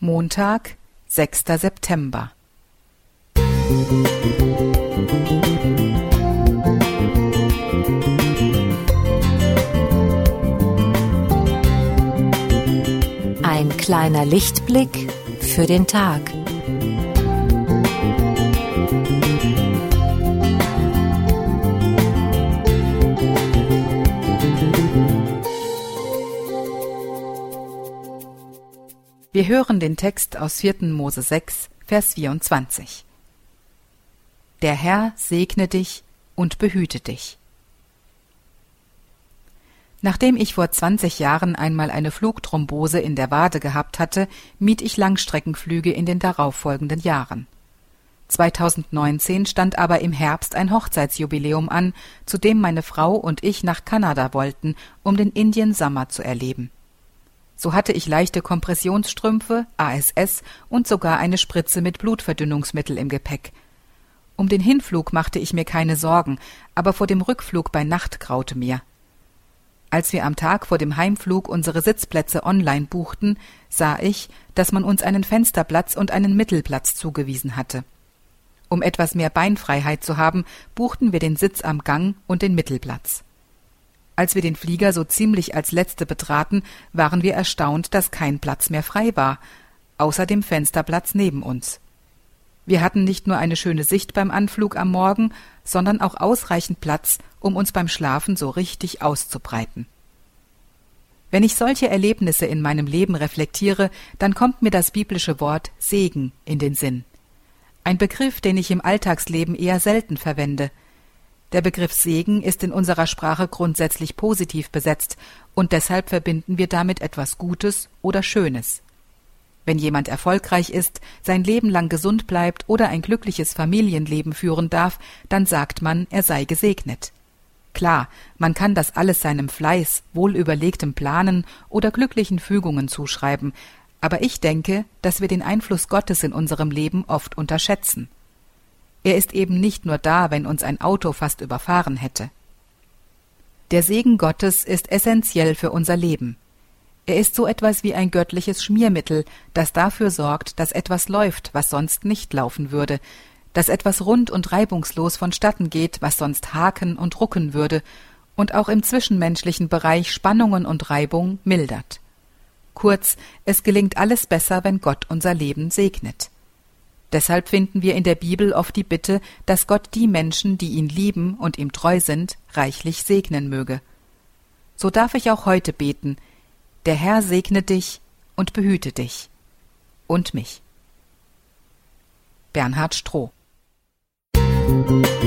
Montag, sechster September. Ein kleiner Lichtblick für den Tag. Wir hören den Text aus 4. Mose 6, Vers 24. Der Herr segne dich und behüte dich. Nachdem ich vor 20 Jahren einmal eine Flugthrombose in der Wade gehabt hatte, mied ich Langstreckenflüge in den darauffolgenden Jahren. 2019 stand aber im Herbst ein Hochzeitsjubiläum an, zu dem meine Frau und ich nach Kanada wollten, um den Indian Summer zu erleben. So hatte ich leichte Kompressionsstrümpfe, ASS und sogar eine Spritze mit Blutverdünnungsmittel im Gepäck. Um den Hinflug machte ich mir keine Sorgen, aber vor dem Rückflug bei Nacht graute mir. Als wir am Tag vor dem Heimflug unsere Sitzplätze online buchten, sah ich, dass man uns einen Fensterplatz und einen Mittelplatz zugewiesen hatte. Um etwas mehr Beinfreiheit zu haben, buchten wir den Sitz am Gang und den Mittelplatz. Als wir den Flieger so ziemlich als letzte betraten, waren wir erstaunt, dass kein Platz mehr frei war, außer dem Fensterplatz neben uns. Wir hatten nicht nur eine schöne Sicht beim Anflug am Morgen, sondern auch ausreichend Platz, um uns beim Schlafen so richtig auszubreiten. Wenn ich solche Erlebnisse in meinem Leben reflektiere, dann kommt mir das biblische Wort Segen in den Sinn. Ein Begriff, den ich im Alltagsleben eher selten verwende – der Begriff Segen ist in unserer Sprache grundsätzlich positiv besetzt, und deshalb verbinden wir damit etwas Gutes oder Schönes. Wenn jemand erfolgreich ist, sein Leben lang gesund bleibt oder ein glückliches Familienleben führen darf, dann sagt man, er sei gesegnet. Klar, man kann das alles seinem Fleiß, wohlüberlegtem Planen oder glücklichen Fügungen zuschreiben, aber ich denke, dass wir den Einfluss Gottes in unserem Leben oft unterschätzen. Er ist eben nicht nur da, wenn uns ein Auto fast überfahren hätte. Der Segen Gottes ist essentiell für unser Leben. Er ist so etwas wie ein göttliches Schmiermittel, das dafür sorgt, dass etwas läuft, was sonst nicht laufen würde, dass etwas rund und reibungslos vonstatten geht, was sonst haken und rucken würde, und auch im zwischenmenschlichen Bereich Spannungen und Reibung mildert. Kurz, es gelingt alles besser, wenn Gott unser Leben segnet. Deshalb finden wir in der Bibel oft die Bitte, dass Gott die Menschen, die ihn lieben und ihm treu sind, reichlich segnen möge. So darf ich auch heute beten, der Herr segne dich und behüte dich und mich. Bernhard Stroh Musik